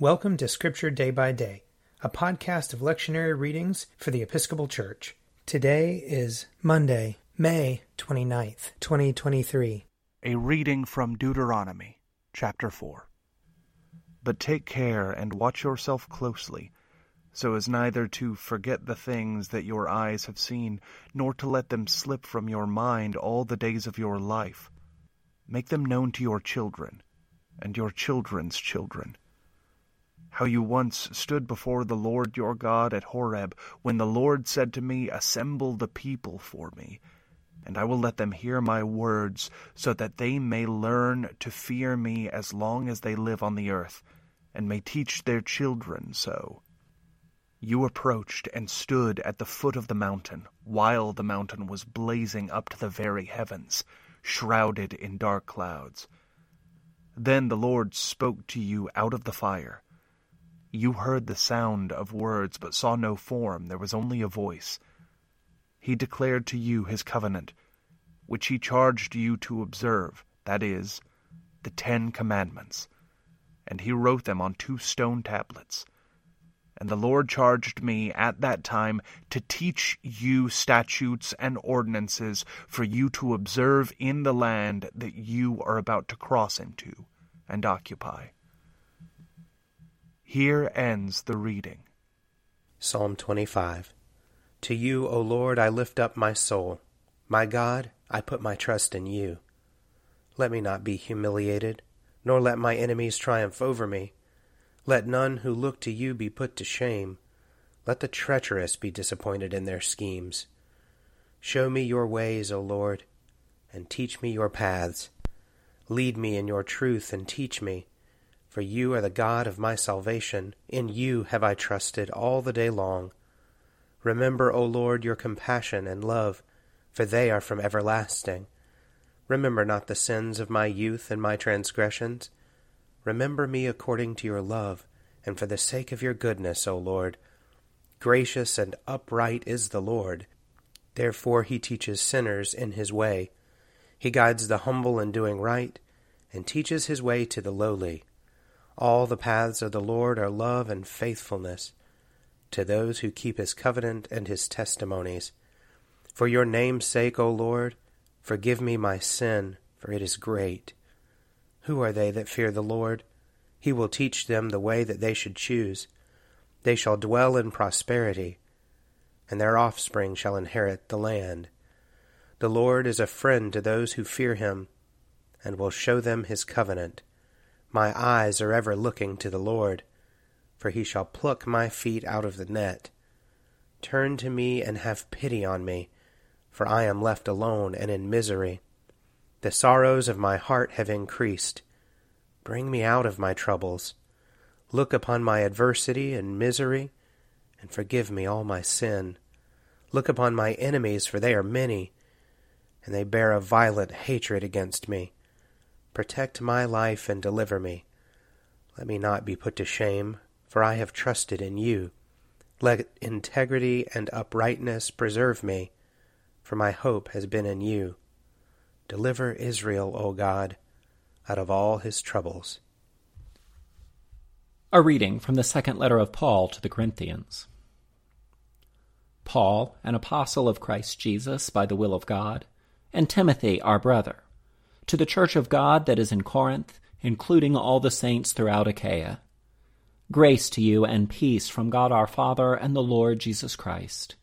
Welcome to Scripture Day by Day, a podcast of lectionary readings for the Episcopal Church. Today is Monday, May 29th, 2023. A reading from Deuteronomy, chapter 4. But take care and watch yourself closely, so as neither to forget the things that your eyes have seen, nor to let them slip from your mind all the days of your life. Make them known to your children, and your children's children how you once stood before the Lord your God at Horeb, when the Lord said to me, Assemble the people for me, and I will let them hear my words, so that they may learn to fear me as long as they live on the earth, and may teach their children so. You approached and stood at the foot of the mountain, while the mountain was blazing up to the very heavens, shrouded in dark clouds. Then the Lord spoke to you out of the fire you heard the sound of words, but saw no form, there was only a voice. He declared to you his covenant, which he charged you to observe, that is, the Ten Commandments. And he wrote them on two stone tablets. And the Lord charged me at that time to teach you statutes and ordinances for you to observe in the land that you are about to cross into and occupy. Here ends the reading. Psalm 25 To you, O Lord, I lift up my soul. My God, I put my trust in you. Let me not be humiliated, nor let my enemies triumph over me. Let none who look to you be put to shame. Let the treacherous be disappointed in their schemes. Show me your ways, O Lord, and teach me your paths. Lead me in your truth and teach me for you are the God of my salvation. In you have I trusted all the day long. Remember, O Lord, your compassion and love, for they are from everlasting. Remember not the sins of my youth and my transgressions. Remember me according to your love, and for the sake of your goodness, O Lord. Gracious and upright is the Lord. Therefore he teaches sinners in his way. He guides the humble in doing right, and teaches his way to the lowly. All the paths of the Lord are love and faithfulness to those who keep his covenant and his testimonies. For your name's sake, O Lord, forgive me my sin, for it is great. Who are they that fear the Lord? He will teach them the way that they should choose. They shall dwell in prosperity, and their offspring shall inherit the land. The Lord is a friend to those who fear him, and will show them his covenant. My eyes are ever looking to the Lord, for he shall pluck my feet out of the net. Turn to me and have pity on me, for I am left alone and in misery. The sorrows of my heart have increased. Bring me out of my troubles. Look upon my adversity and misery, and forgive me all my sin. Look upon my enemies, for they are many, and they bear a violent hatred against me. Protect my life and deliver me. Let me not be put to shame, for I have trusted in you. Let integrity and uprightness preserve me, for my hope has been in you. Deliver Israel, O God, out of all his troubles. A reading from the second letter of Paul to the Corinthians. Paul, an apostle of Christ Jesus by the will of God, and Timothy, our brother to the church of God that is in Corinth, including all the saints throughout Achaia. Grace to you and peace from God our Father and the Lord Jesus Christ.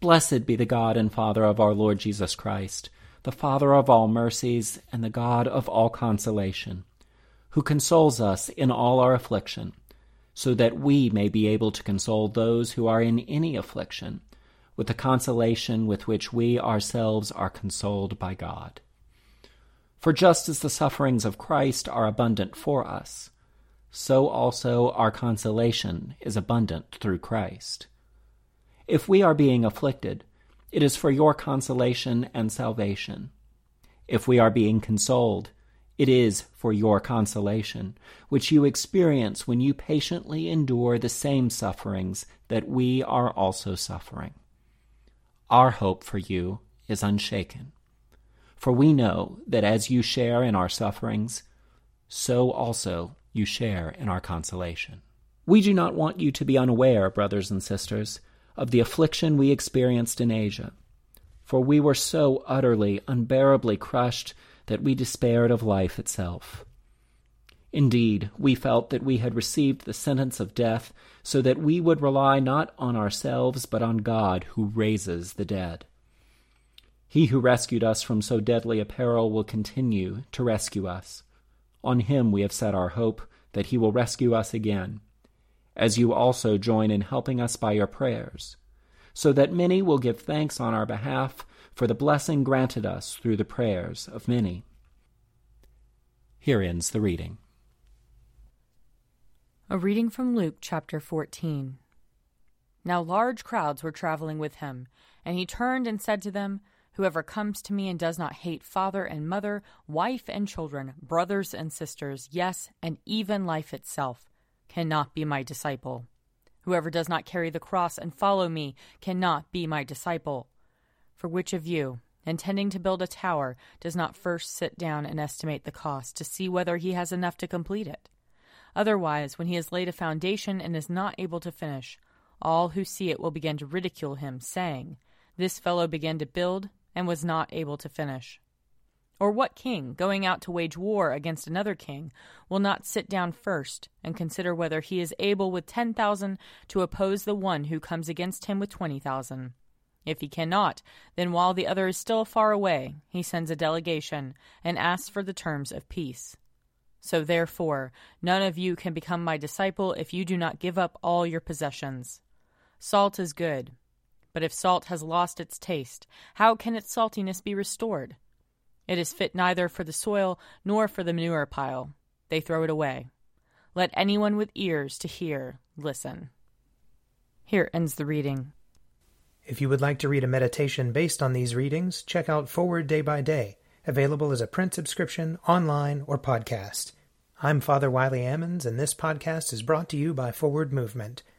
Blessed be the God and Father of our Lord Jesus Christ, the Father of all mercies and the God of all consolation, who consoles us in all our affliction, so that we may be able to console those who are in any affliction, with the consolation with which we ourselves are consoled by God. For just as the sufferings of Christ are abundant for us, so also our consolation is abundant through Christ. If we are being afflicted, it is for your consolation and salvation. If we are being consoled, it is for your consolation, which you experience when you patiently endure the same sufferings that we are also suffering. Our hope for you is unshaken. For we know that as you share in our sufferings, so also you share in our consolation. We do not want you to be unaware, brothers and sisters, of the affliction we experienced in Asia, for we were so utterly, unbearably crushed that we despaired of life itself. Indeed, we felt that we had received the sentence of death, so that we would rely not on ourselves, but on God who raises the dead. He who rescued us from so deadly a peril will continue to rescue us. On him we have set our hope that he will rescue us again, as you also join in helping us by your prayers, so that many will give thanks on our behalf for the blessing granted us through the prayers of many. Here ends the reading. A reading from Luke chapter 14. Now large crowds were traveling with him, and he turned and said to them, Whoever comes to me and does not hate father and mother, wife and children, brothers and sisters, yes, and even life itself, cannot be my disciple. Whoever does not carry the cross and follow me cannot be my disciple. For which of you, intending to build a tower, does not first sit down and estimate the cost to see whether he has enough to complete it? Otherwise, when he has laid a foundation and is not able to finish, all who see it will begin to ridicule him, saying, This fellow began to build and was not able to finish? Or what king, going out to wage war against another king, will not sit down first and consider whether he is able with ten thousand to oppose the one who comes against him with twenty thousand? If he cannot, then while the other is still far away, he sends a delegation and asks for the terms of peace. So therefore, none of you can become my disciple if you do not give up all your possessions. Salt is good, but if salt has lost its taste, how can its saltiness be restored? It is fit neither for the soil nor for the manure pile. They throw it away. Let anyone with ears to hear listen. Here ends the reading. If you would like to read a meditation based on these readings, check out Forward Day by Day, available as a print subscription, online, or podcast. I'm Father Wiley Ammons, and this podcast is brought to you by Forward Movement.